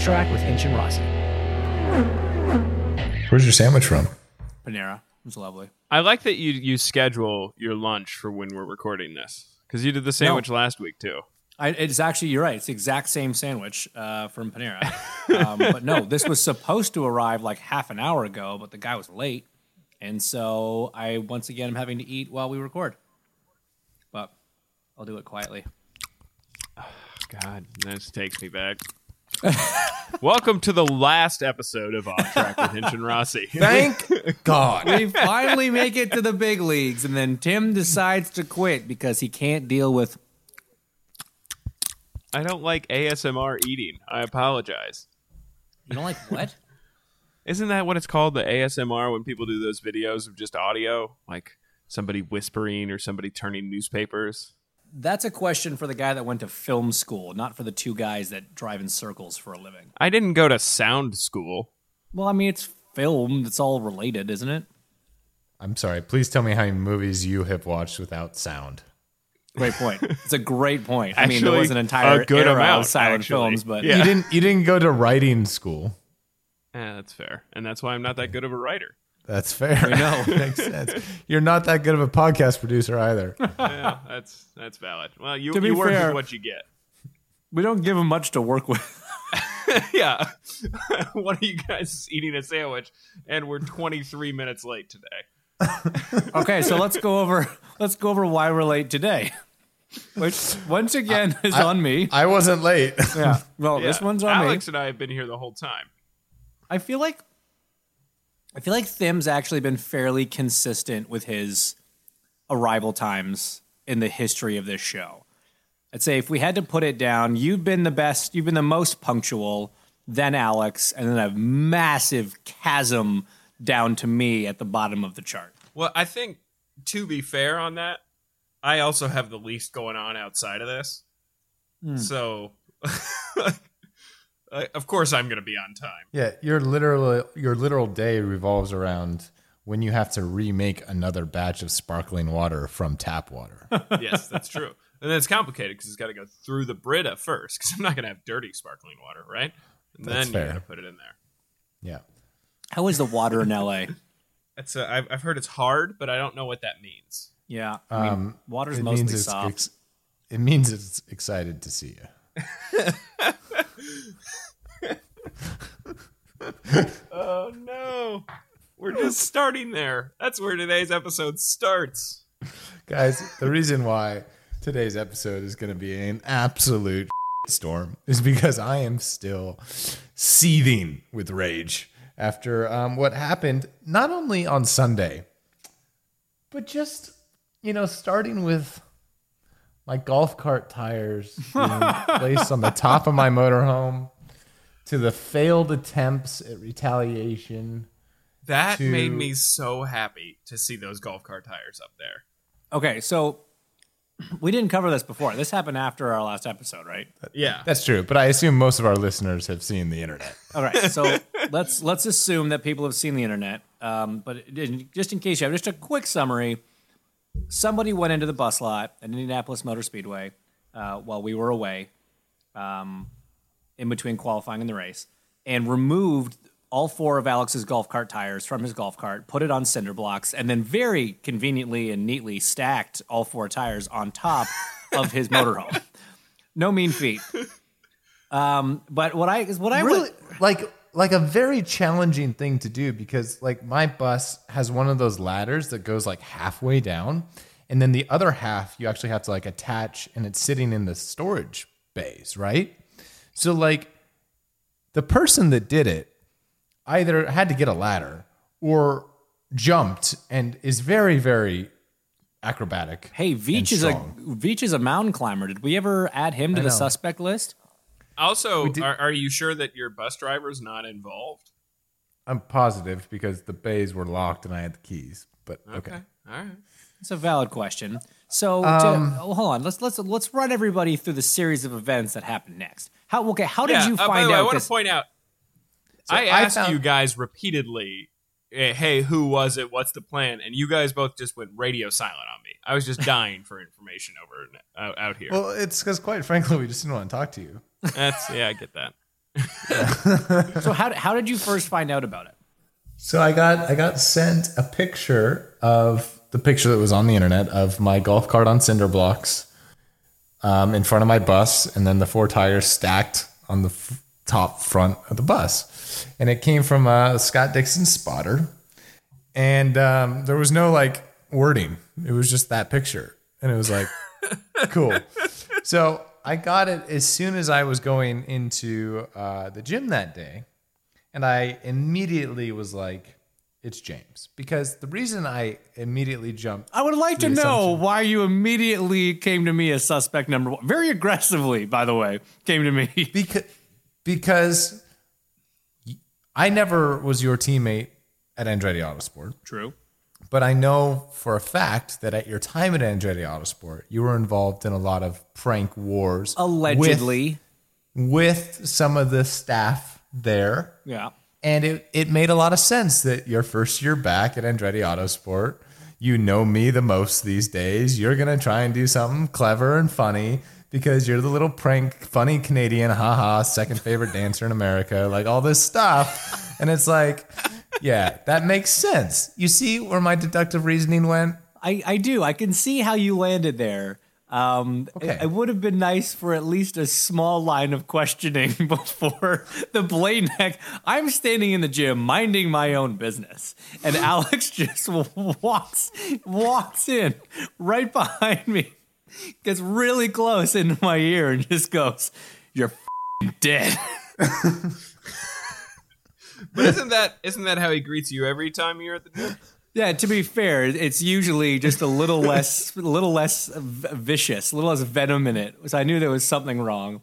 Track with Hinch and Rossi. Where's your sandwich from? Panera. It was lovely. I like that you you schedule your lunch for when we're recording this because you did the sandwich last week too. I, it's actually you're right. It's the exact same sandwich uh, from Panera. um, but no, this was supposed to arrive like half an hour ago, but the guy was late, and so I once again am having to eat while we record. But I'll do it quietly. God, this takes me back. Welcome to the last episode of Off Track with Hinch and Rossi. Thank God. We finally make it to the big leagues, and then Tim decides to quit because he can't deal with. I don't like ASMR eating. I apologize. You don't like what? Isn't that what it's called? The ASMR when people do those videos of just audio, like somebody whispering or somebody turning newspapers. That's a question for the guy that went to film school, not for the two guys that drive in circles for a living. I didn't go to sound school. Well, I mean, it's film. It's all related, isn't it? I'm sorry. Please tell me how many movies you have watched without sound. Great point. It's a great point. I mean, there was an entire a good era amount, of silent actually. films, but Yeah. You didn't. You didn't go to writing school. Yeah, that's fair, and that's why I'm not that good of a writer. That's fair. I know. Makes sense. You're not that good of a podcast producer either. Yeah, that's that's valid. Well, you To be you work fair- with what you get. we don't give him much to work with. yeah. One of you guys is eating a sandwich, and we're 23 minutes late today. okay, so let's go over let's go over why we're late today, which once again is on me. I wasn't late. yeah. Well, this one's on Alex me. Alex and I have been here the whole time. I feel like I feel like Tim's actually been fairly consistent with his arrival times in the history of this show. I'd say if we had to put it down, you've been the best, you've been the most punctual, then Alex, and then a massive chasm down to me at the bottom of the chart. Well, I think to be fair on that, I also have the least going on outside of this. Hmm. So, I- of course, I'm going to be on time. yeah, your literal your literal day revolves around when you have to remake another batch of sparkling water from tap water. Yes, that's true. And then it's complicated because it's got to go through the Brita first because I'm not going to have dirty sparkling water, right? And That's then you fair. got to put it in there. yeah. How is the water in LA? It's uh, I've, I've heard it's hard, but I don't know what that means. Yeah. I mean, Um, water's mostly soft. ex- it means it's excited to see you. Oh no, we're just starting there. That's where today's episode starts. Guys, the reason why today's episode is going to be an absolute storm is because I am still seething with rage after um, what happened not only on Sunday, but just, you know, starting with my golf cart tires being placed on the top of my motorhome to the failed attempts at retaliation. That To- made me so happy to see those golf cart tires up there. Okay, so we didn't cover this before. This happened after our last episode, right? Yeah, That's true, but I assume most of our listeners have seen the internet. All right, so let's let's assume that people have seen the internet. Um, but in- just in case you have just a quick summary, somebody went into the bus lot at Indianapolis Motor Speedway uh, while we were away, um, in between qualifying and the race, and removed all four of Alex's golf cart tires from his golf cart, put it on cinder blocks, and then very conveniently and neatly stacked all four tires on top of his motorhome. No mean feat. Um, but what I what I really would like like a very challenging thing to do because like my bus has one of those ladders that goes like halfway down and then the other half you actually have to like attach and it's sitting in the storage bays, right? So like the person that did it either had to get a ladder or jumped and is very very acrobatic. Hey, Veach is a. Veach is a mountain climber. Did we ever add him to the suspect list? Also, did- are, are you sure that your bus driver's not involved? I'm positive because the bays were locked and I had the keys. But okay. All right. It's a valid question. So, Um, to, oh, hold on. Let's let's let's run everybody through the series of events that happened next. How okay? How did yeah, you uh, by find the way, I want to point out. I I asked found- you guys repeatedly, "Hey, who was it? What's the plan?" And you guys both just went radio silent on me. I was just dying for information over out, out here. Well, it's because quite frankly, we just didn't want to talk to you. That's yeah, I get that. so how how did you first find out about it? So I got I got sent a picture of the picture that was on the internet of my golf cart on cinder blocks um, in front of my bus, and then the four tires stacked on the f- top front of the bus, and it came from a Scott Dixon spotter, and um, there was no like wording; it was just that picture, and it was like cool. So I got it as soon as I was going into uh, the gym that day. And I immediately was like, it's James. Because the reason I immediately jumped. I would like to know why you immediately came to me as suspect number one. Very aggressively, by the way, came to me. Because, because I never was your teammate at Andretti Autosport, True. but I know for a fact that at your time at Andretti Autosport, you were involved in a lot of prank wars. with- Allegedly. with some of the staff there. yeah. And it, it made a lot of sense that your first year back at Andretti Autosport, you know me the most these days. You're going to try and do something clever and funny because you're the little prank, funny Canadian, haha, second favorite dancer in America, like all this stuff. And it's like, yeah, that makes sense. You see where my deductive reasoning went? I, I do. I can see how you landed there. Um, Okay. it, it would have been nice for at least a small line of questioning before the blade neck. I'm standing in the gym minding my own business, and Alex just walks walks in right behind me, gets really close into my ear, and just goes, "You're dead." But isn't that isn't that how he greets you every time you're at the gym? Yeah, to be fair, it's usually just a little less, a little less v- vicious, a little less venom in it. So I knew there was something wrong.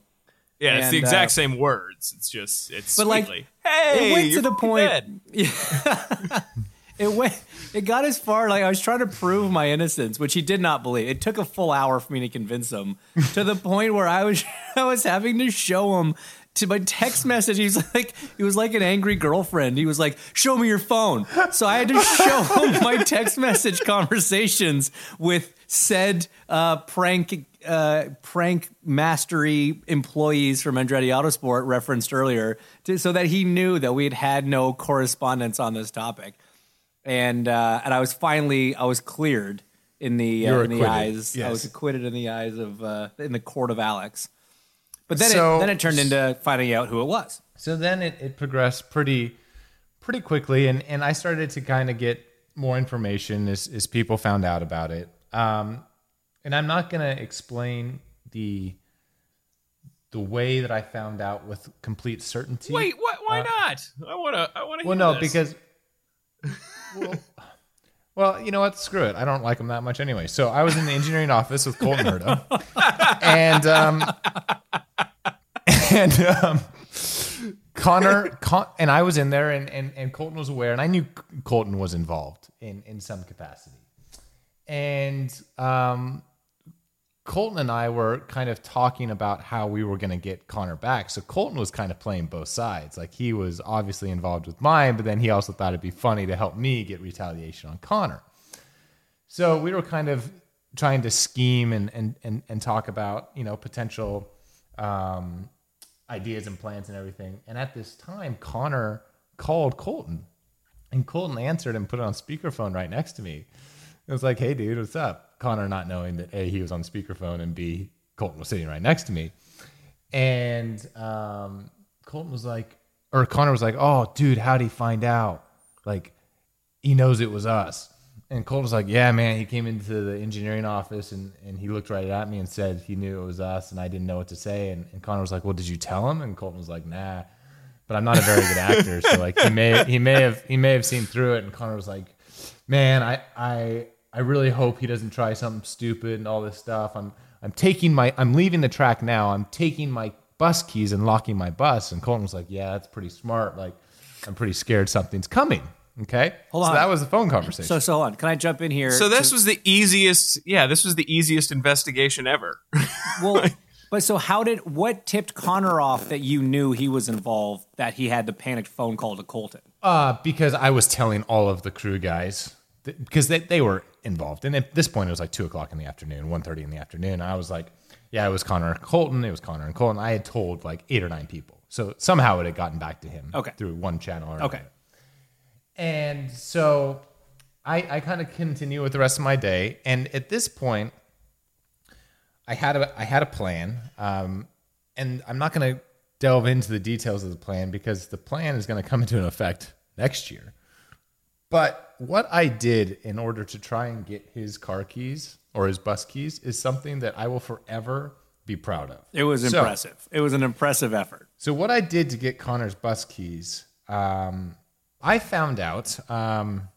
Yeah, it's the exact uh, same words. It's just it's But, like, hey, it went to the point. dead." It went. It got as far like I was trying to prove my innocence, which he did not believe. It took a full hour for me to convince him, to the point where I was I was having to show him to my text message. He was like he was like an angry girlfriend. He was like, "Show me your phone." So I had to show him my text message conversations with said uh, prank uh, prank mastery employees from Andretti Autosport referenced earlier, to, so that he knew that we had had no correspondence on this topic and uh, and I was finally I was cleared in the You uh, were in the acquitted, eyes. I was acquitted in the eyes of uh, in the court of Alex. But then So- it then it turned into finding out who it was. So then it, it progressed pretty pretty quickly and, and I started to kind of get more information as, as people found out about it. Um, and I'm not gonna explain the the way that I found out with complete certainty. Wait, what? Why not? I wanna I wanna. Uh, Well hear no, this. because well, you know what? Screw it. I don't like him that much anyway. So I was in the engineering office with Colton Herta. and um and um Connor, Con- and I was in there, and, and, and Colton was aware, and I knew Colton was involved in, in some capacity. And um, Colton and I were kind of talking about how we were going to get Connor back. So Colton was kind of playing both sides. Like he was obviously involved with mine, but then he also thought it'd be funny to help me get retaliation on Connor. So we were kind of trying to scheme and and and, and talk about you know potential um, ideas and plans and everything. And at this time, Connor called Colton, and Colton answered and put it on speakerphone right next to me. It was like, "Hey, dude, what's up?" Connor not knowing that a he was on speakerphone and b Colton was sitting right next to me, and um, Colton was like, or Connor was like, "Oh, dude, how'd he find out? Like, he knows it was us." And Colton was like, "Yeah, man." He came into the engineering office and, and he looked right at me and said he knew it was us, and I didn't know what to say. And, and Connor was like, "Well, did you tell him?" And Colton was like, "Nah." But I'm not a very good actor, so like he may he may have he may have seen through it. And Connor was like, "Man, I I I really hope he doesn't try something stupid and all this stuff. I'm I'm taking my I'm leaving the track now. I'm taking my bus keys and locking my bus. And Colton was like, Yeah, that's pretty smart. Like, I'm pretty scared something's coming. Okay. Hold so on. that was the phone conversation. So, so hold on. Can I jump in here? So this to- was the easiest. Yeah, this was the easiest investigation ever. well, but so how did what tipped Connor off that you knew he was involved? That he had the panicked phone call to Colton. Uh, because I was telling all of the crew guys that, because they, they were involved. And at this point, it was like two o'clock in the afternoon, 1.30 in the afternoon. I was like, yeah, it was Connor and Colton. It was Connor and Colton. I had told like eight or nine people. So somehow it had gotten back to him Okay. through one channel or Okay. And so I, I kind of continue with the rest of my day. And at this point, I had a I had a plan, um, and I'm not going to delve into the details of the plan because the plan is going to come into an effect next year. But what I did in order to try and get his car keys or his bus keys is something that I will forever be proud of. It was So- impressive. it was an impressive effort. so what I did to get Connor's bus keys, um, I found out, um,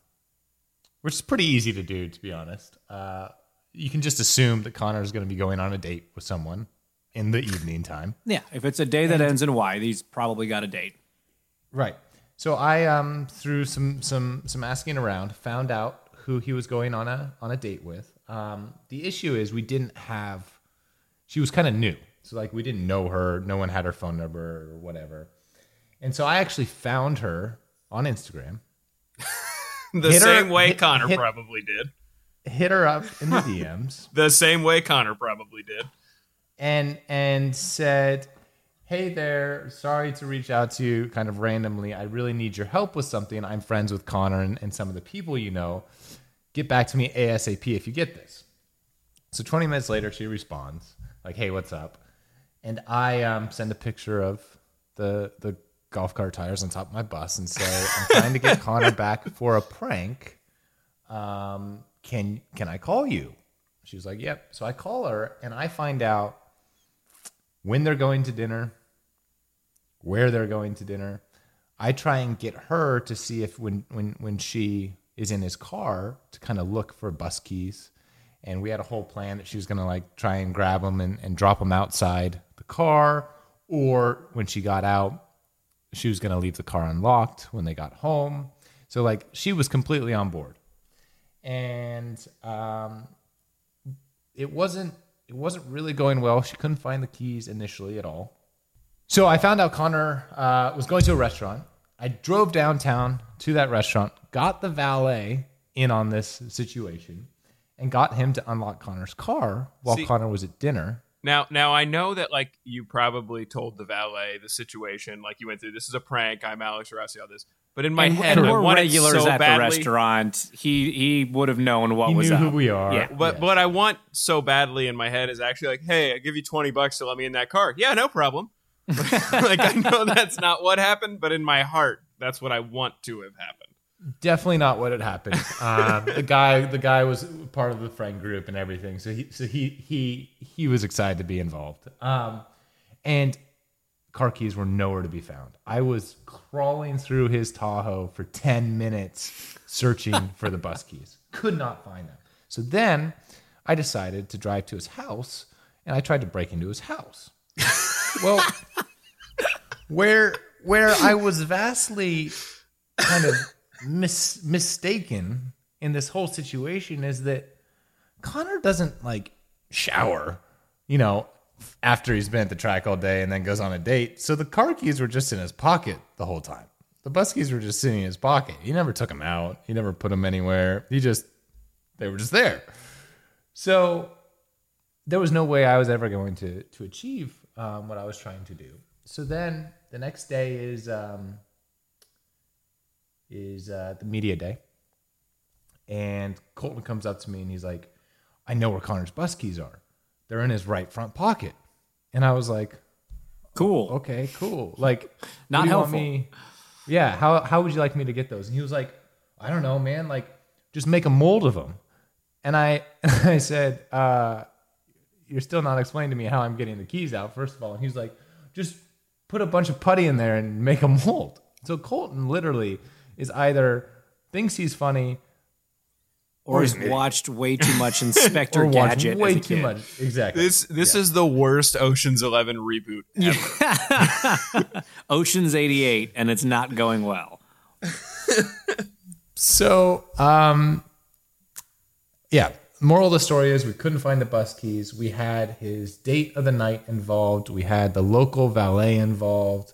which is pretty easy to do, to be honest. Uh, you can just assume that Connor is going to be going on a date with someone in the evening time. Yeah, if it's a day that ends in Y, he's probably got a date. Right. So I, um, through some some some asking around, found out who he was going on a on a date with. Um, the issue is we didn't have. She was kind of new, so like we didn't know her. No one had her phone number or whatever. And so I actually found her on Instagram, the Hit her- same way hit- Connor hit- probably did. hit her up in the DMs, The same way Connor probably did. and and said, "Hey there, sorry to reach out to you kind of randomly. I really need your help with something. I'm friends with Connor and, and some of the people you know. Get back to me ASAP if you get this." So 20 minutes later, she responds like, "Hey, what's up?" And I um, send a picture of the the golf cart tires on top of my bus and say, "I'm trying to get Connor back for a prank. Um, can can I call you?" She was like, "Yep." So I call her and I find out when they're going to dinner, where they're going to dinner. I try and get her to see if when when when she is in his car to kind of look for bus keys. And we had a whole plan that she was gonna like try and grab them and, and drop them outside the car, or when she got out, she was gonna leave the car unlocked when they got home. So like she was completely on board, and um, it wasn't it wasn't really going well. She couldn't find the keys initially at all. So I found out Connor uh, was going to a restaurant. I drove downtown to that restaurant, got the valet in on this situation, and got him to unlock Connor's car while See- Connor was at dinner. Now, now I know that like you probably told the valet the situation, like you went through. This is a prank. I'm Alex Rossi. All this, but in my and, head, and I we're it regulars so at badly, the restaurant. He he would have known what He was knew up. who we are. Yeah. But Yes. what I want so badly in my head is actually like, hey, I give you twenty bucks to let me in that car. Yeah, no problem. like I know that's not what happened, but in my heart, that's what I want to have happened. Definitely not what had happened. Um, the guy, the guy was part of the friend group and everything, so he, so he, he, he was excited to be involved. Um, and car keys were nowhere to be found. I was crawling through his Tahoe for ten minutes searching for the bus keys. Could not find them. So then I decided to drive to his house, and I tried to break into his house. Well, where where I was vastly kind of mis- mistaken in this whole situation is that Connor doesn't like shower, you know, after he's been at the track all day and then goes on a date. So the car keys were just in his pocket the whole time. The bus keys were just sitting in his pocket. He never took them out. He never put them anywhere. He just they were just there. So there was no way I was ever going to to achieve um, what I was trying to do. So then the next day is um, is uh, the media day, and Colton comes up to me and he's like, "I know where Connor's bus keys are. They're in his right front pocket." And I was like, Cool. "Okay, cool. Like, Not what do you want helpful. me? Yeah. How how would you like me to get those?" And he was like, "I don't know, man. Like, just make a mold of them." And I I said, uh, "You're still not explaining to me how I'm getting the keys out." First of all, and he's like, "Just put a bunch of putty in there and make a mold." So Colton literally is either thinks he's funny or has an idiot. watched way too much Inspector Gadget. way too kid. much. Exactly. This this is the worst Ocean's Eleven reboot. ever. Ocean's 88, and it's not going well. So, um, yeah. Moral of the story is we couldn't find the bus keys. We had his date of the night involved. We had the local valet involved.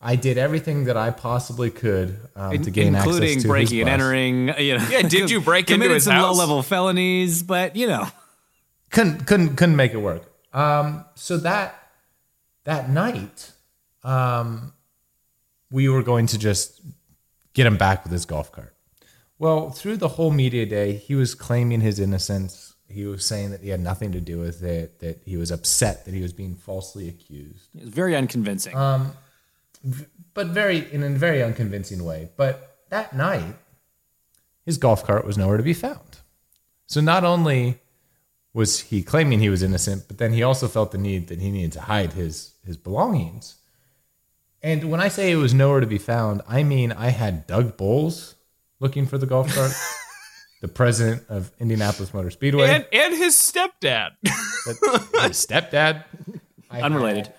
I did everything that I possibly could um, to gain access to the event. including breaking his and entering. You know, Yeah, did you break into committed his some house? low-level felonies? But you know, Couldn't couldn't couldn't make it work. Um, so that that night, um, we were going to just get him back with his golf cart. Well, through the whole media day, he was claiming his innocence. He was saying that he had nothing to do with it, that he was upset that he was being falsely accused, It was very unconvincing. Uh, but very in a very unconvincing way. But that night, his golf cart was nowhere to be found. So not only was he claiming he was innocent, but then he also felt the need that he needed to hide his his belongings. And when I say it was nowhere to be found, I mean I had Doug Boles looking for the golf cart, the president of Indianapolis Motor Speedway, and and his stepdad. but his stepdad. I Unrelated. had-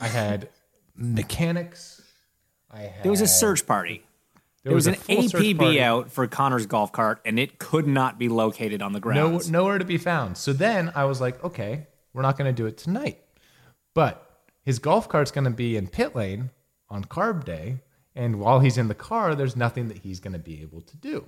I had mechanics. I had, there was a search party. There There was, a an APB out for Connor's golf cart, and it could not be located on the No, nowhere to be found. So then I was like, okay, we're not going to do it tonight. But his golf cart's going to be in pit lane on carb day. And while he's in the car, there's nothing that he's going to be able to do.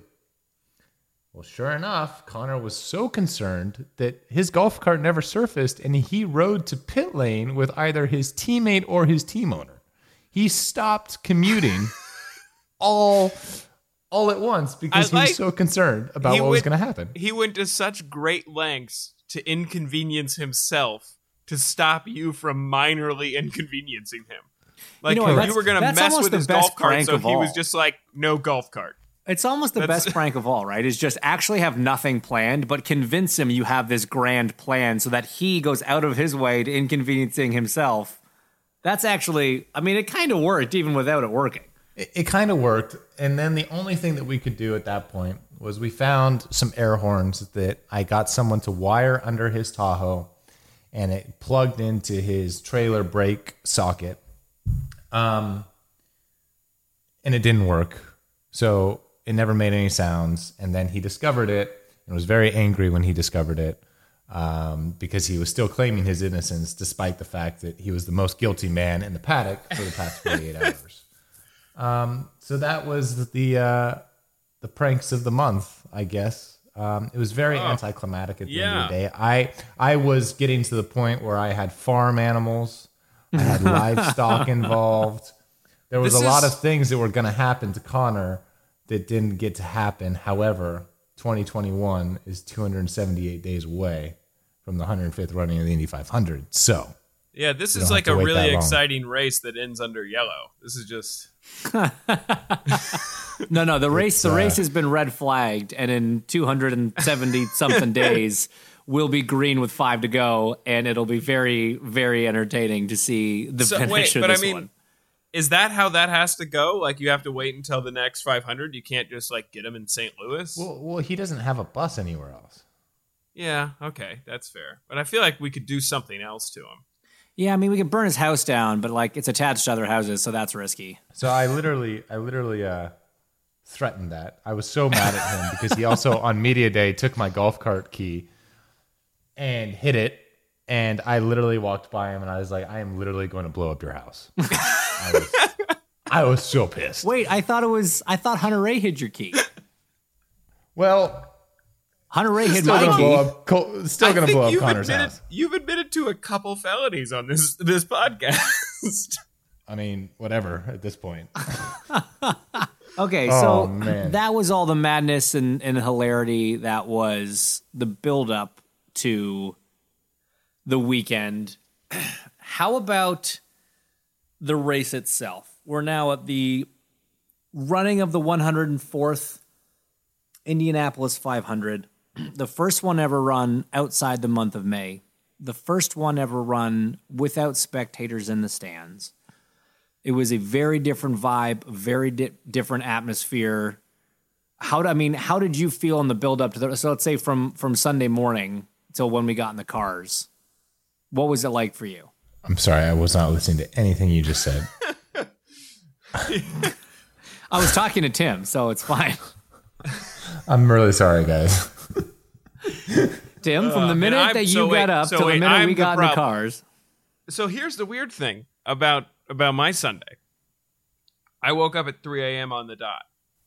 Well, sure enough, Connor was so concerned that his golf cart never surfaced and he rode to pit lane with either his teammate or his team owner. He stopped commuting all all at once because he was so concerned about what was going to happen. He went to such great lengths to inconvenience himself to stop you from minorly inconveniencing him. Like know you, were gonna mess with his best golf cart, so of he was just like, no golf cart. It's almost the That's- best prank of all, right? Is just actually have nothing planned, but convince him you have this grand plan so that he goes out of his way to inconveniencing himself. That's actually, I mean, it kind of worked even without it working. it, it kind of worked. And then the only thing that we could do at that point was we found some air horns that I got someone to wire under his Tahoe and it plugged into his trailer brake socket. Um, and it didn't work. So it never made any sounds. And then he discovered it and was very angry when he discovered it um, because he was still claiming his innocence despite the fact that he was the most guilty man in the paddock for the past 48 hours. Um, so that was the uh, the pranks of the month, I guess. Um, it was very anticlimactic at the end of the day. I I was getting to the point where I had farm animals, I had livestock involved. There was This a lot is- of things that were going to happen to Connor that didn't get to happen. However, 2021 is 278 days away from the 105th running of the Indy 500. So Yeah, this is like a to wait that really exciting race that ends under yellow. This is just No, no, the race, the uh, race has been red flagged, and in 270 something days, will be green with five to go, and it'll be very, very entertaining to see the so, finish wait. of But I this mean, one. is that how that has to go? Like you have to wait until the next 500. You can't just like get him in St. Louis. well, well, he doesn't have a bus anywhere else. yeah, okay, that's fair. But I feel like we could do something else to him. Yeah, I mean, we could burn his house down, but like it's attached to other houses, so that's risky. So I literally, I literally uh, threatened that. I was so mad at him because he also on media day took my golf cart key and hit it, and I literally walked by him and I was like, I am literally going to blow up your house. I, was, I was so pissed. Wait, I thought it was. I thought Hunter-Reay hid your key. Well, Hunter-Reay hid still my key. up. Col- Still gonna blow up Connor's admitted, house. You've admitted to a couple felonies on this this podcast. I mean, whatever at this point. Okay, Oh, so man. that was all the madness and, and hilarity that was the build up to the weekend. How about the race itself? We're now at the running of the 104th Indianapolis 500, the first one ever run outside the month of May, the first one ever run without spectators in the stands. It was a very different vibe, very di- different atmosphere. how I mean, how did you feel in the build up to the? So let's say from from Sunday morning till when we got in the cars, what was it like for you? I'm sorry, I was not listening to anything you just said. I was talking to Tim, so it's fine. I'm really sorry, guys. Tim, from the uh, minute I'm- that you so got wait, up so till the minute I'm we the got in the cars, So here's the weird thing about about my Sunday. I woke up at 3 a.m. on the dot.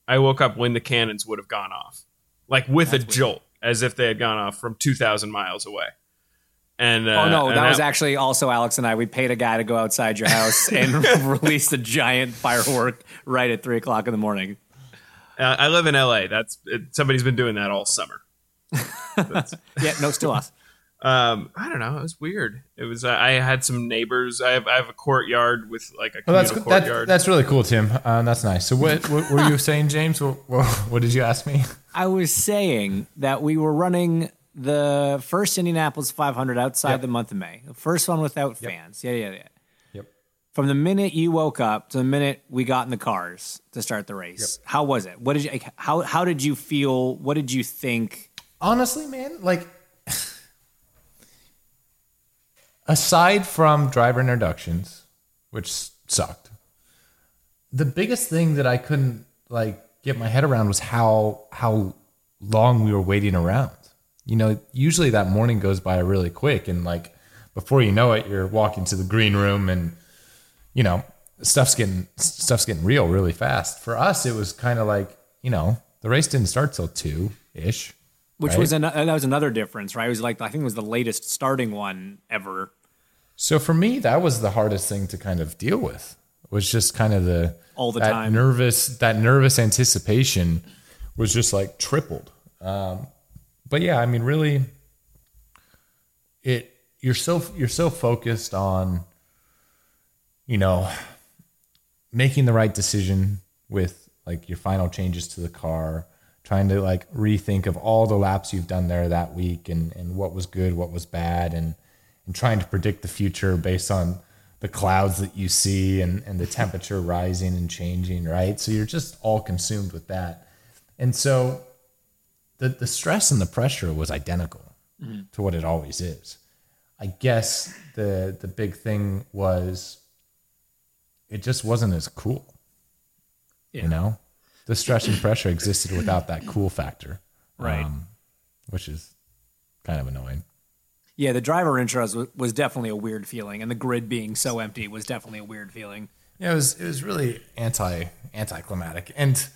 I woke up when the cannons would have gone off, like with a jolt, as if they had gone off from 2,000 miles away. And uh, oh no, and that was actually also Alex and I. We paid a guy to go outside your house and release a giant firework right at three o'clock in the morning. Uh, I live in LA. That's it, somebody's been doing that all summer. Yeah, no, still us. Um, I don't know. It was weird. It was. Uh, I had some neighbors. I have. I have a courtyard with like a Well, that's communal that, that's really cool, Tim. Uh, that's nice. So, what, what were you saying, James? What, what, what did you ask me? I was saying that we were running the first Indianapolis 500 outside Yep. the month of May, the first one without fans. Yeah, yeah, yeah. Yep. From the minute you woke up to the minute we got in the cars to start the race, how was it? What did you? like, How how did you feel? What did you think? Honestly, man, like aside from driver introductions, which sucked, the biggest thing that I couldn't like get my head around was how how long we were waiting around. You know, usually that morning goes by really quick and like before you know it, you're walking to the green room and you know, stuff's getting stuff's getting real really fast. For us, it was kind of like, you know, the race didn't start till 2-ish. Which Right. was an, that was another difference, right? It was like I think it was the latest starting one ever. So for me, that was the hardest thing to kind of deal with. Was just kind of the All the that time. nervous that nervous anticipation was just like tripled. Um, but yeah, I mean, really, it you're so you're so focused on, you know, making the right decision with like your final changes to the car, trying to like rethink of all the laps you've done there that week and and what was good, what was bad, and and trying to predict the future based on the clouds that you see and and the temperature rising and changing, right? So you're just all consumed with that, and so the the stress and the pressure was identical to what it always is. I guess the the big thing was it just wasn't as cool. You know, the stress and pressure existed without that cool factor, Right. Um, which is kind of annoying. Yeah, the driver intros was, was definitely a weird feeling, and the grid being so empty was definitely a weird feeling. Yeah, it was it was really anti anticlimactic, and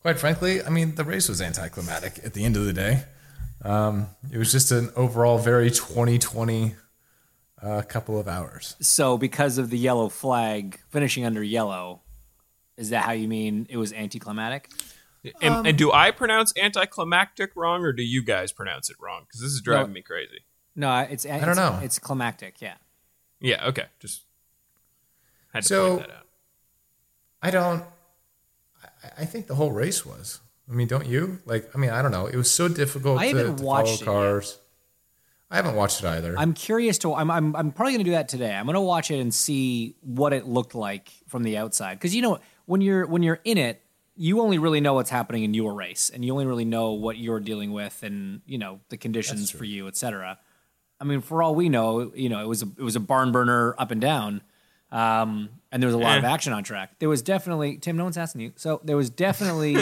quite frankly, I mean the race was anticlimactic at the end of the day. Um, it was just an overall very 2020 uh, couple of hours. So, because of the yellow flag finishing under yellow, is that how you mean it was anticlimactic? and, Um, and do I pronounce anticlimactic wrong, or do you guys pronounce it wrong? Because this is driving me crazy. No, it's I don't know. It's climactic. Yeah. Yeah. Okay. Just had to So- point that out. I don't. I, I think the whole race was. I mean, don't you? Like, I mean, I don't know. It was so difficult I to, haven't to watched it follow yet. cars. I haven't watched it either. I'm curious to. I'm. I'm. I'm probably going to do that today. I'm going to watch it and see what it looked like from the outside. Because you know, when you're when you're in it, you only really know what's happening in your race, and you only really know what you're dealing with, and you know the conditions for you, etc. I mean, for all we know, you know, it was a it was a barn burner up and down, um, and there was a lot of action on track. There was definitely Tim. No one's asking you. So there was definitely,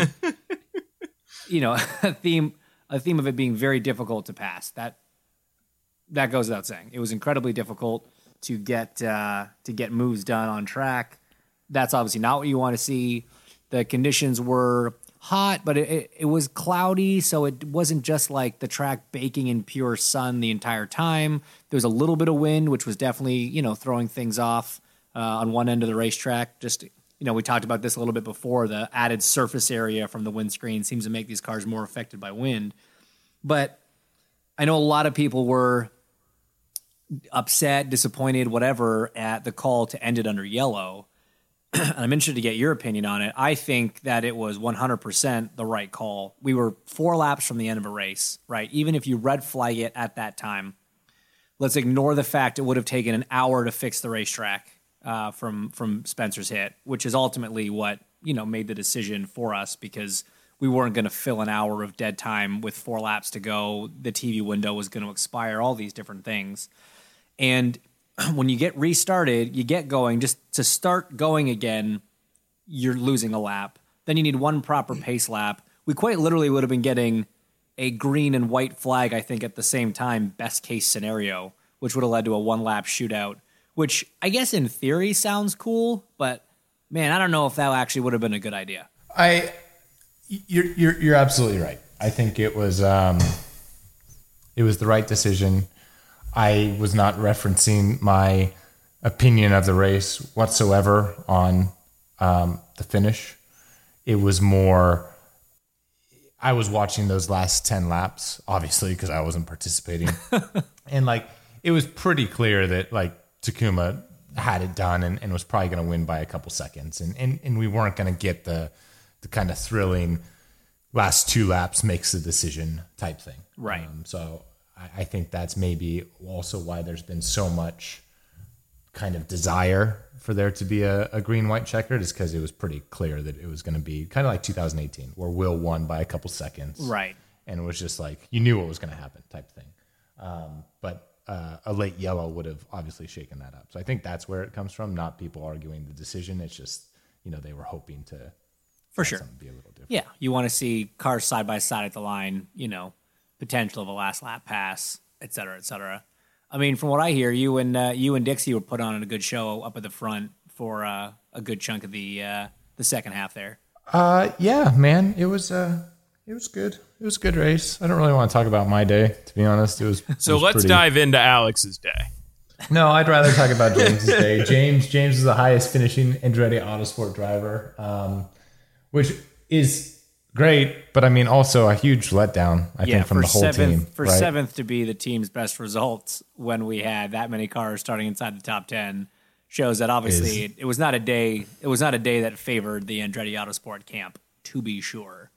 you know, a theme a theme of it being very difficult to pass. That that goes without saying. It was incredibly difficult to get uh, to get moves done on track. That's obviously not what you want to see. The conditions were hot, but it, it, it was cloudy, so it wasn't just like the track baking in pure sun the entire time. There was a little bit of wind, which was definitely you know throwing things off uh, on one end of the racetrack. Just you know, we talked about this a little bit before. The added surface area from the windscreen seems to make these cars more affected by wind. But I know a lot of people were upset, disappointed, whatever, at the call to end it under yellow. and I'm interested to get your opinion on it. I think that it was 100% the right call. We were four laps from the end of a race, right? Even if you red flag it at that time, let's ignore the fact it would have taken an hour to fix the racetrack uh, from from Spencer's hit, which is ultimately what you know made the decision for us because we weren't going to fill an hour of dead time with four laps to go. The TV window was going to expire, all these different things. And when you get restarted, you get going, just to start going again, you're losing a lap. Then you need one proper pace lap. We quite literally would have been getting a green and white flag, I think, at the same time, best case scenario, which would have led to a one lap shootout, which I guess in theory sounds cool, but man, I don't know if that actually would have been a good idea. I, you're you're you're absolutely right. I think it was um, it was the right decision. I was not referencing my opinion of the race whatsoever on um, the finish. It was more. I was watching those last ten laps, obviously, because I wasn't participating, and like it was pretty clear that like Takuma had it done and, and was probably going to win by a couple seconds, and and, and we weren't going to get the the kind of thrilling last two laps makes the decision type thing, Right. Um, so I, I think that's maybe also why there's been so much kind of desire for there to be a, a green white checkered is because it was pretty clear that it was going to be kind of like 2018 where Will won by a couple seconds, Right. And it was just like you knew what was going to happen type thing. Um, but uh, a late yellow would have obviously shaken that up. So I think that's where it comes from. Not people arguing the decision. It's just you know they were hoping to For sure. be a little different. Yeah, you want to see cars side by side at the line, you know, potential of a last lap pass, et cetera, et cetera. I mean, from what I hear, you and uh, you and Dixie were put on a good show up at the front for uh, a good chunk of the uh, the second half there. Uh, yeah, man, it was uh, it was good. It was a good race. I don't really want to talk about my day, to be honest. It was it So was let's pretty- dive into Alex's day. No, I'd rather talk about James's day. James James is the highest finishing Andretti Autosport driver, um, which is great, but I mean also a huge letdown. I Yeah, think from the whole seventh team. for right? seventh to be the team's best results when we had that many cars starting inside the top ten shows that obviously it, it was not a day. It was not a day that favored the Andretti Autosport camp, to be sure.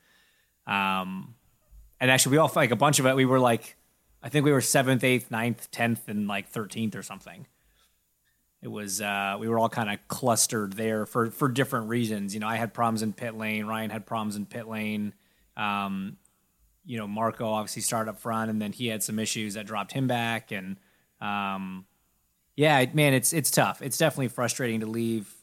Um, and actually, we all like a bunch of it. We were like, I think we were seventh, eighth, ninth, tenth, and like thirteenth or something. It was uh, we were all kind of clustered there for for different reasons. You know, I had problems in pit lane. Ryan had problems in pit lane. Um, you know, Marco obviously started up front, and then he had some issues that dropped him back. And um, yeah, man, it's it's tough. It's definitely frustrating to leave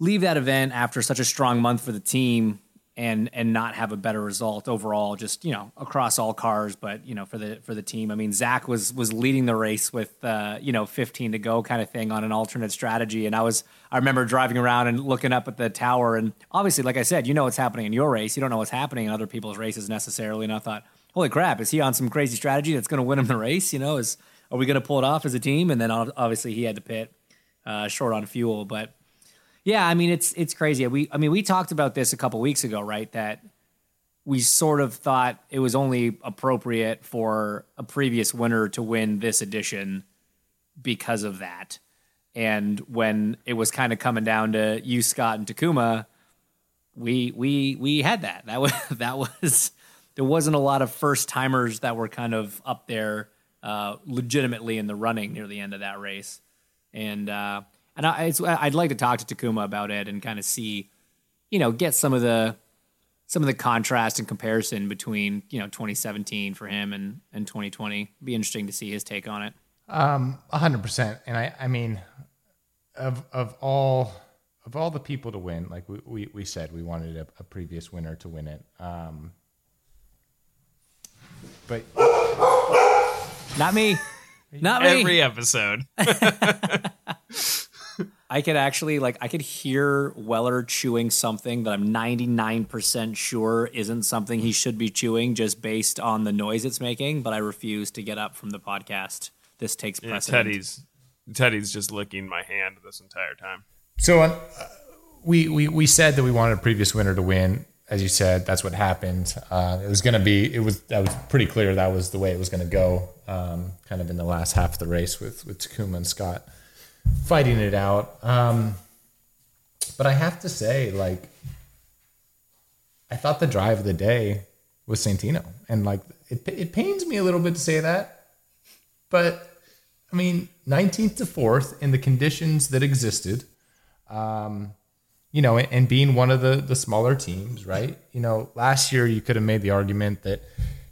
leave that event after such a strong month for the team and and not have a better result overall just you know across all cars but you know for the for the team. I mean zach was was leading the race with uh you know 15 to go kind of thing on an alternate strategy. And i was i remember driving around and looking up at the tower. And obviously like i said you know what's happening in your race. You don't know what's happening in other people's races necessarily. And i thought holy crap is he on some crazy strategy that's going to win him the race? You know is are we going to pull it off as a team? And then obviously he had to pit uh, short on fuel. But yeah, I mean it's it's crazy. We I mean we talked about this a couple weeks ago, right? That we sort of thought it was only appropriate for a previous winner to win this edition because of that. And when it was kind of coming down to you, Scott, and Takuma, we we we had that. That was that was there wasn't a lot of first timers that were kind of up there uh, legitimately in the running near the end of that race. And uh, and I, it's, I'd like to talk to Takuma about it and kind of see, you know, get some of the some of the contrast and comparison between you know 2017 for him and and 2020. Be interesting to see his take on it. Um, a hundred percent. And I, I mean, of of all of all the people to win, like we, we, we said, we wanted a, a previous winner to win it. Um, but Not me. Not me. Every episode. I could actually like I could hear Weller chewing something that I'm 99% sure isn't something he should be chewing just based on the noise it's making, but I refuse to get up from the podcast. This takes Yeah, precedent. Teddy's Teddy's just licking my hand this entire time. so uh, we, we we said that we wanted a previous winner to win. As you said, that's what happened. Uh, it was going to be. It was that was pretty clear. That was the way it was going to go. Um, kind of in the last half of the race with with Takuma and Scott fighting it out. Um, but I have to say, like, I thought the drive of the day was Santino, and like it, it pains me a little bit to say that, but I mean, 19th to fourth in the conditions that existed. Um, you know, and being one of the the smaller teams, right? You know, last year you could have made the argument that,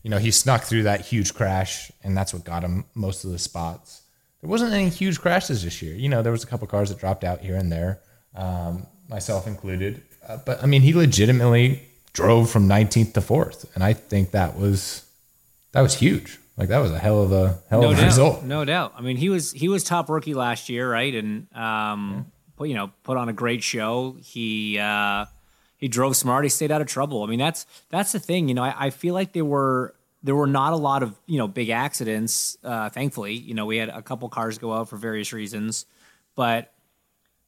you know, he snuck through that huge crash, and that's what got him most of the spots. There wasn't any huge crashes this year. You know, there was a couple cars that dropped out here and there, um, myself included. Uh, but I mean, he legitimately drove from 19th to fourth, and I think that was that was huge. Like that was a hell of a hell no of a doubt, result. no doubt. I mean, he was he was top rookie last year, right? And um, put you know put on a great show. He uh, he drove smart. He stayed out of trouble. I mean, that's that's the thing. You know, I, I feel like there were there were not a lot of you know big accidents. Uh, thankfully, you know, we had a couple cars go out for various reasons, but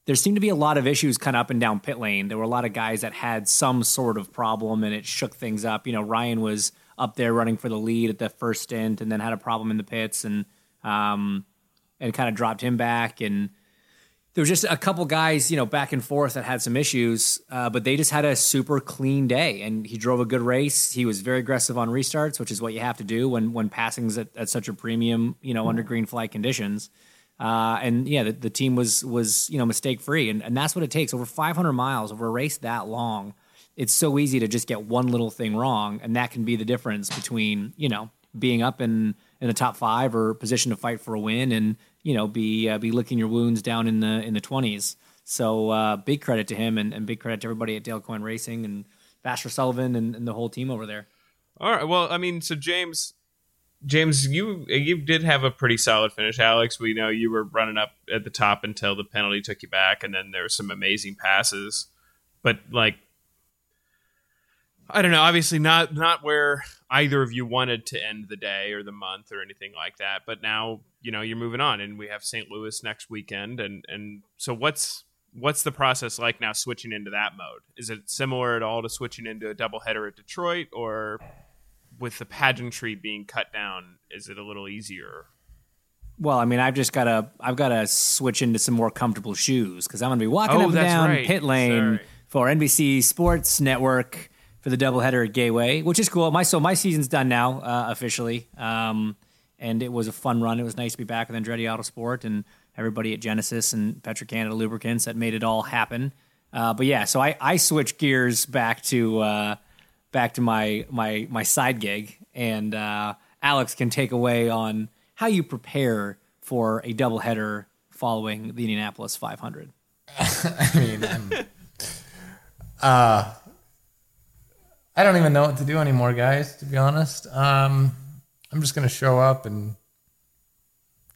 there seemed to be a lot of issues kind of up and down pit lane. There were a lot of guys that had some sort of problem, and it shook things up. You know, Ryan was up there running for the lead at the first stint, and then had a problem in the pits, and um, and kind of dropped him back. And there was just a couple guys, you know, back and forth that had some issues, uh, but they just had a super clean day. And he drove a good race. He was very aggressive on restarts, which is what you have to do when when passing's at, at such a premium, you know, under green flag conditions. Uh, and yeah, the, the team was was you know mistake free, and and that's what it takes over 500 miles over a race that long. It's so easy to just get one little thing wrong, and that can be the difference between you know being up in in the top five or position to fight for a win, and you know be uh, be licking your wounds down in the in the 20s. So uh, big credit to him, and, and big credit to everybody at Dale Coyne Racing and Vasser Sullivan and, and the whole team over there. All right. Well, I mean, so James, James, you you did have a pretty solid finish, Alex. We know you were running up at the top until the penalty took you back, and then there were some amazing passes. But like, I don't know. Obviously, not not where either of you wanted to end the day or the month or anything like that. But now you know you're moving on, and we have St. Louis next weekend, and and so what's what's the process like now switching into that mode? Is it similar at all to switching into a doubleheader at Detroit, or with the pageantry being cut down, is it a little easier? Well, I mean, I've just got to I've got to switch into some more comfortable shoes because I'm going to be walking Oh, up and down right. pit lane Sorry. for NBC Sports Network for the doubleheader at Gateway, which is cool. My so my season's done now uh, officially, um, and it was a fun run. It was nice to be back with Andretti Autosport and everybody at Genesis and Petro Canada Lubricants that made it all happen. Uh, but yeah, so I, I switched gears back to uh, back to my my my side gig, and uh, Alex can take away on how you prepare for a doubleheader following the Indianapolis 500. I mean, I'm, uh, I don't even know what to do anymore, guys. To be honest, um, I'm just gonna show up and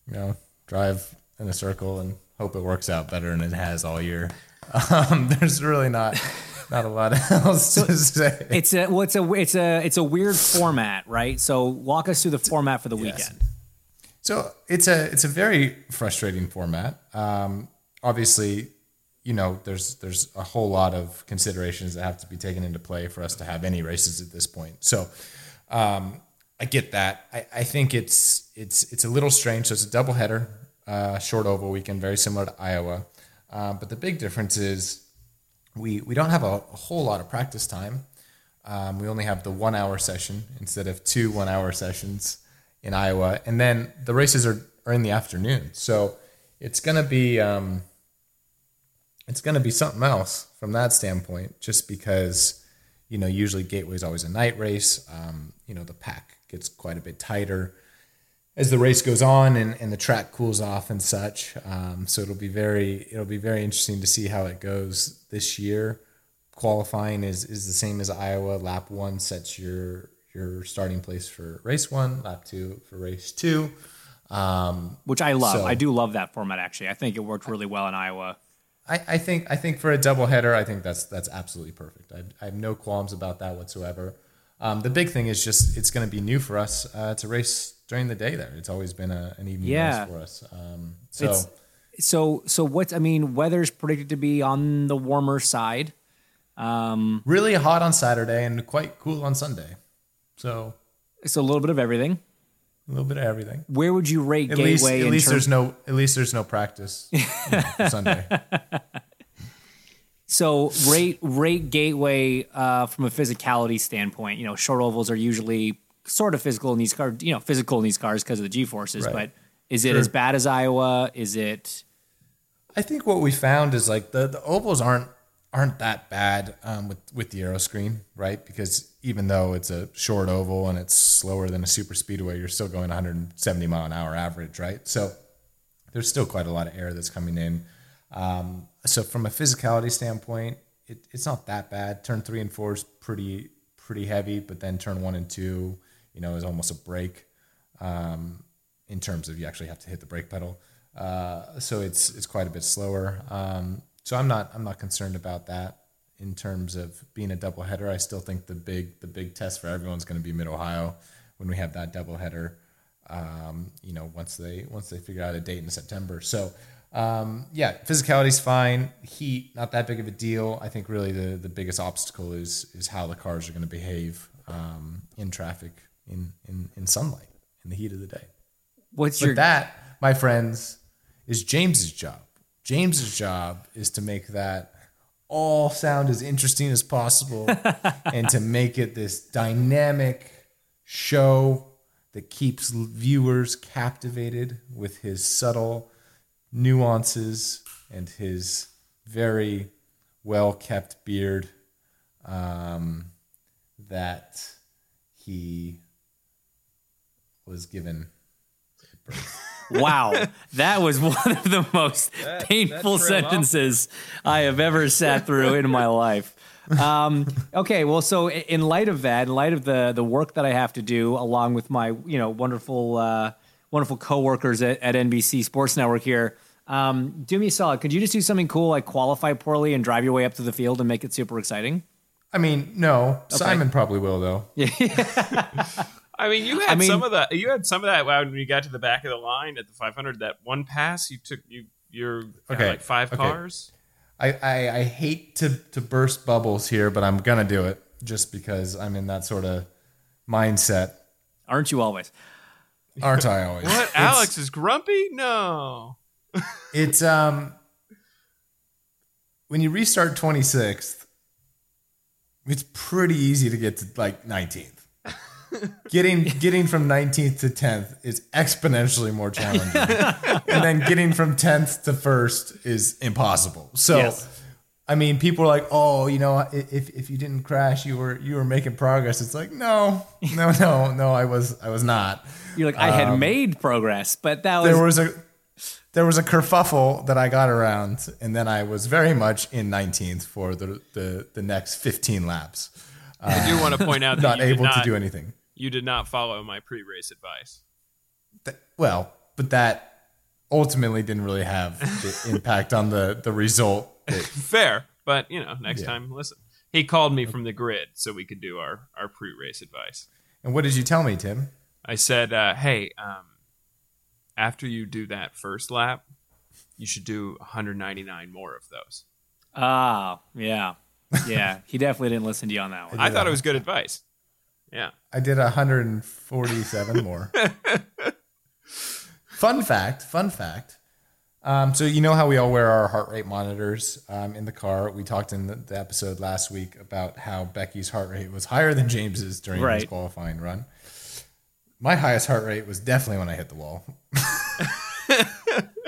you know drive in a circle and hope it works out better than it has all year. Um, there's really not not a lot else to say. It's a well, it's a it's a it's a weird format, right? So walk us through the format for the weekend. So it's a it's a very frustrating format. Um, obviously, you know there's there's a whole lot of considerations that have to be taken into play for us to have any races at this point. So um, I get that. I, I think it's it's it's a little strange. So it's a doubleheader, uh, short oval weekend, very similar to Iowa. Uh, but the big difference is we we don't have a, a whole lot of practice time. Um, we only have the one hour session instead of two one hour sessions in Iowa, and then the races are, are in the afternoon. So it's gonna be um, it's gonna be something else from that standpoint, just because you know usually Gateway is always a night race. Um, you know the pack gets quite a bit tighter as the race goes on and, and the track cools off and such. Um, so it'll be very it'll be very interesting to see how it goes this year. Qualifying is is the same as Iowa. Lap one sets your your starting place for race one. Lap two for race two. Um, Which I love. So- I do love that format. Actually, I think it worked really well in Iowa. I, I think I think for a doubleheader, I think that's that's absolutely perfect. I, I have no qualms about that whatsoever. Um, the big thing is just it's going to be new for us uh, to race during the day. There, it's always been a, an evening Yeah. race for us. Um, so It's- So so what's I mean, weather's predicted to be on the warmer side. really hot on Saturday and quite cool on Sunday. So It's a little bit of everything. a little bit of everything. Where would you rate At Gateway least, at least terms- there's no at least there's no practice you know, Sunday. So rate rate Gateway uh, from a physicality standpoint. You know, short ovals are usually sort of physical in these cars. You know, physical in these cars because of the G forces. Right. But is it Sure. as bad as Iowa? Is it? I think what we found is like the, the ovals aren't aren't that bad um, with with the aero screen, right? Because even though it's a short oval and it's slower than a super speedway, you're still going 170 mile an hour average, right? So there's still quite a lot of air that's coming in. Um, so from a physicality standpoint, it, it's not that bad. Turn three and four is pretty pretty heavy, but then turn one and two, you know, is almost a break um, in terms of you actually have to hit the brake pedal. Uh, so it's it's quite a bit slower. Um, so I'm not I'm not concerned about that in terms of being a double header. I still think the big the big test for everyone's going to be Mid Ohio when we have that double header. Um, you know, once they once they figure out a date in September. So um, yeah, physicality's fine. Heat not that big of a deal. I think really the the biggest obstacle is is how the cars are going to behave um, in traffic in, in in sunlight in the heat of the day. What's But your that, my friends, is James's job. James's job is to make that all sound as interesting as possible and to make it this dynamic show that keeps viewers captivated with his subtle nuances and his very well kept beard um, that he was given wow? That was one of the most painful trailed off. sentences I have ever sat through in my life. Um, okay, well, so in light of that, in light of the the work that I have to do, along with my you know wonderful uh, wonderful coworkers at, at NBC Sports Network here. Um, do me a solid. Could you just do something cool like qualify poorly and drive your way up to the field and make it super exciting? I mean, no. Simon probably will though. I mean, you had mean- some of that. You had some of that when you got to the back of the line at the 500. That one pass you took, you you're Okay, like five okay. cars. I, I, I hate to, to burst bubbles here, but I'm gonna do it just because I'm in that sort of mindset. Aren't you always? Aren't I always? What? Alex is grumpy? No. It's um when you restart 26th, it's pretty easy to get to like 19th. getting getting from 19th to 10th is exponentially more challenging. and then getting from 10th to 1st is impossible. So Yes. I mean, people are like, "Oh, you know, if if you didn't crash, you were you were making progress." It's like, "No. No, no, no, I was I was not." You're like I had made progress, but that was Um, there was a there was a kerfuffle that I got around, and then I was very much in 19th for the the, the next 15 laps, I do want to point out that not you did able not, to do anything. You did not follow my pre-race advice. Th- Well, but that ultimately didn't really have the impact on the the result. That, Fair, but you know, next Yeah. time, listen. He called me from the grid so we could do our our pre-race advice. and what did you tell me, Tim? I said, uh, "Hey, um, after you do that first lap, you should do 199 more of those." ah yeah yeah. He definitely didn't listen to you on that one. I thought it was good advice. Yeah. I did 147 more. fun fact, fun fact. Um, so you know how we all wear our heart rate monitors um, in the car. We talked in the, the episode last week about how Becky's heart rate was higher than James's during his qualifying run. My highest heart rate was definitely when I hit the wall.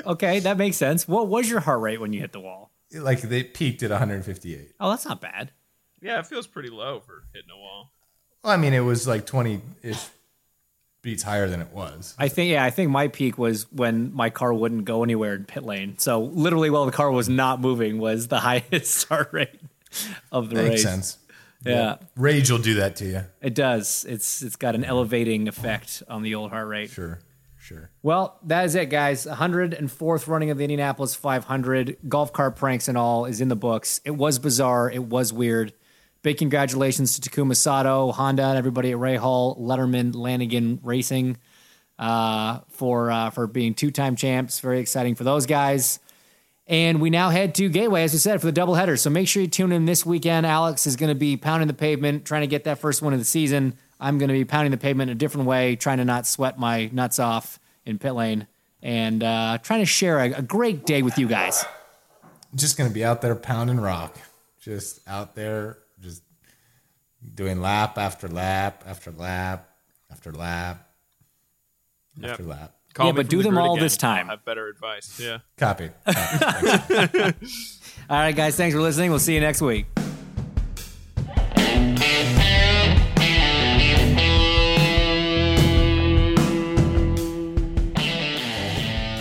Okay, that makes sense. What was your heart rate when you hit the wall? Like they peaked at 158. Oh, that's not bad. Yeah, it feels pretty low for hitting a wall. Well, I mean, it was like 20 ish beats higher than it was. I think yeah, I think my peak was when my car wouldn't go anywhere in pit lane. So literally, while the car was not moving, was the highest start rate of the race. That Makes race. sense. Yeah, Rage will do that to you. it does. It's it's got an elevating effect on the old heart rate. Sure, sure. Well, that is it, guys. 104th running of the Indianapolis 500. Golf cart pranks and all is in the books. It was bizarre. It was weird. Big congratulations to Takuma Sato, Honda, and everybody at Rahal, Letterman, Lanigan Racing uh, for uh, for being two time champs. Very exciting for those guys. And we now head to Gateway, as we said, for the doubleheader. So make sure you tune in this weekend. Alex is going to be pounding the pavement, trying to get that first one of the season. I'm going to be pounding the pavement in a different way, trying to not sweat my nuts off in pit lane and uh, trying to share a, a great day with you guys. just gonna be out there pounding rock, just out there, doing lap after lap after lap after lap Yep. after lap. Call Yeah, but do the them all again. this time. I'll have better advice. Yeah. Copy. Copy. All right, guys, thanks for listening. We'll see you next week.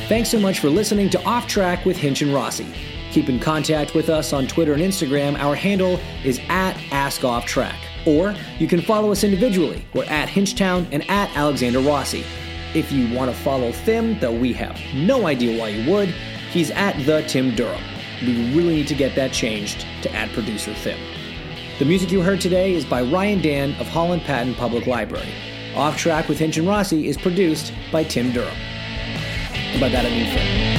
Thanks so much for listening to Off Track with Hinch and Rossi. Keep in contact with us on Twitter and Instagram. Our handle is at AskOffTrack. Or you can follow us individually. We're at Hinchtown and at Alexander Rossi. If you want to follow Thim, though we have no idea why you would, he's at the Tim Durham. We really need to get that changed to at producer Thim. The music you heard today is by Ryan Dan of Holland Patton Public Library. Off Track with Hinch and Rossi is produced by Tim Durham. And by that I mean.